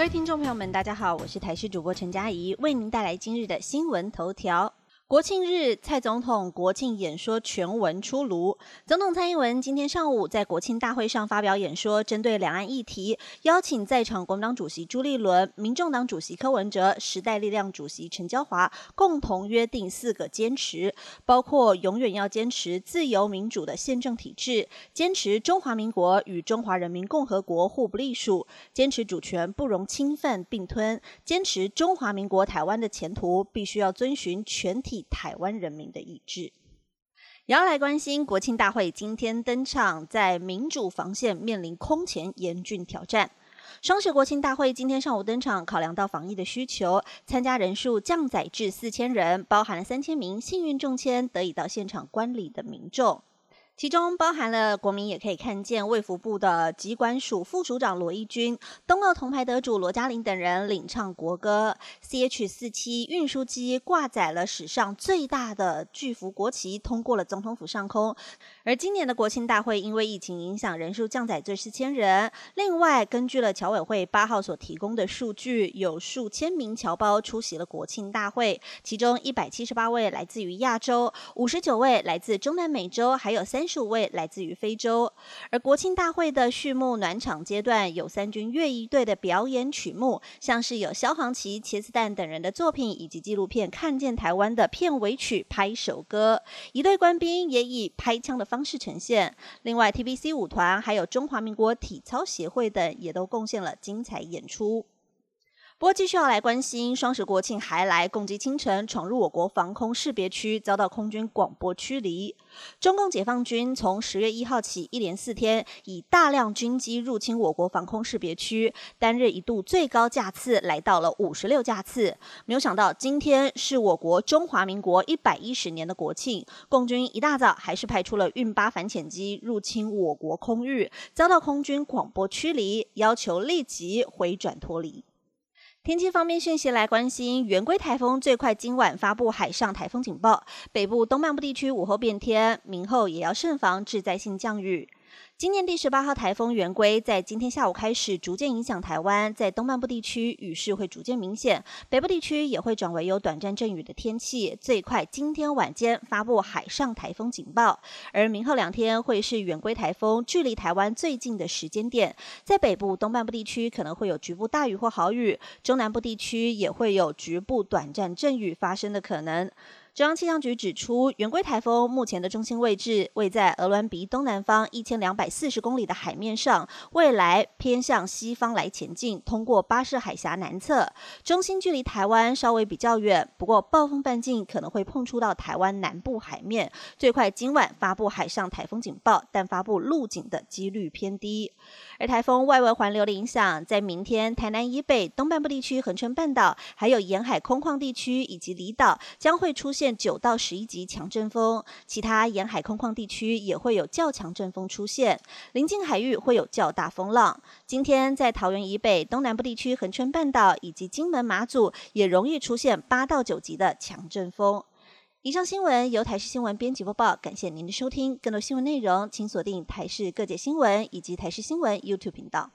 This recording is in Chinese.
各位听众朋友们，大家好，我是台视主播陈佳怡，为您带来今日的新闻头条。国庆日，蔡总统国庆演说全文出炉。总统蔡英文今天上午在国庆大会上发表演说，针对两岸议题，邀请在场国民党主席朱立伦、民众党主席柯文哲、时代力量主席陈椒华共同约定四个坚持，包括永远要坚持自由民主的宪政体制，坚持中华民国与中华人民共和国互不隶属，坚持主权不容侵犯并吞，坚持中华民国台湾的前途必须要遵循全体。台湾人民的意志，也要来关心国庆大会今天登场，在民主防线面临空前严峻挑战。双十国庆大会今天上午登场，考量到防疫的需求，参加人数降载至四千人，包含了三千名幸运中签得以到现场观礼的民众。其中包含了国民也可以看见卫福部的疾管署副署长罗一军、冬奥铜牌得主罗嘉玲等人领唱国歌。CH 四七运输机挂载了史上最大的巨幅国旗，通过了总统府上空。而今年的国庆大会因为疫情影响，人数降载至四千人。另外，根据了侨委会八号所提供的数据，有数千名侨胞出席了国庆大会，其中一百七十八位来自于亚洲，五十九位来自中南美洲，还有三。数位来自于非洲，而国庆大会的序幕暖场阶段，有三军乐仪队的表演曲目，像是有萧煌奇、茄子蛋等人的作品，以及纪录片《看见台湾》的片尾曲《拍手歌》，一队官兵也以拍枪的方式呈现。另外，TBC 舞团还有中华民国体操协会等，也都贡献了精彩演出。不过，继续要来关心双十国庆还来攻击清晨闯入我国防空识别区，遭到空军广播驱离。中共解放军从十月一号起一连四天以大量军机入侵我国防空识别区，单日一度最高架次来到了五十六架次。没有想到，今天是我国中华民国一百一十年的国庆，共军一大早还是派出了运八反潜机入侵我国空域，遭到空军广播驱离，要求立即回转脱离。天气方面讯息来关心，圆规台风最快今晚发布海上台风警报，北部东半部地区午后变天，明后也要慎防致灾性降雨。今年第十八号台风圆规在今天下午开始逐渐影响台湾，在东半部地区雨势会逐渐明显，北部地区也会转为有短暂阵雨的天气。最快今天晚间发布海上台风警报，而明后两天会是圆规台风距离台湾最近的时间点，在北部东半部地区可能会有局部大雨或豪雨，中南部地区也会有局部短暂阵雨发生的可能。中央气象局指出，圆规台风目前的中心位置位在鹅銮鼻东南方一千两百四十公里的海面上，未来偏向西方来前进，通过巴士海峡南侧，中心距离台湾稍微比较远。不过，暴风半径可能会碰触到台湾南部海面，最快今晚发布海上台风警报，但发布陆警的几率偏低。而台风外围环流的影响，在明天台南以北东半部地区、恒春半岛，还有沿海空旷地区以及离岛，将会出现现九到十一级强阵风。其他沿海空旷地区也会有较强阵风出现，临近海域会有较大风浪。今天在桃园以北东南部地区、恒春半岛以及金门马祖，也容易出现八到九级的强阵风。以上新闻由台视新闻编辑播报，感谢您的收听。更多新闻内容，请锁定台视各界新闻以及台视新闻 YouTube 频道。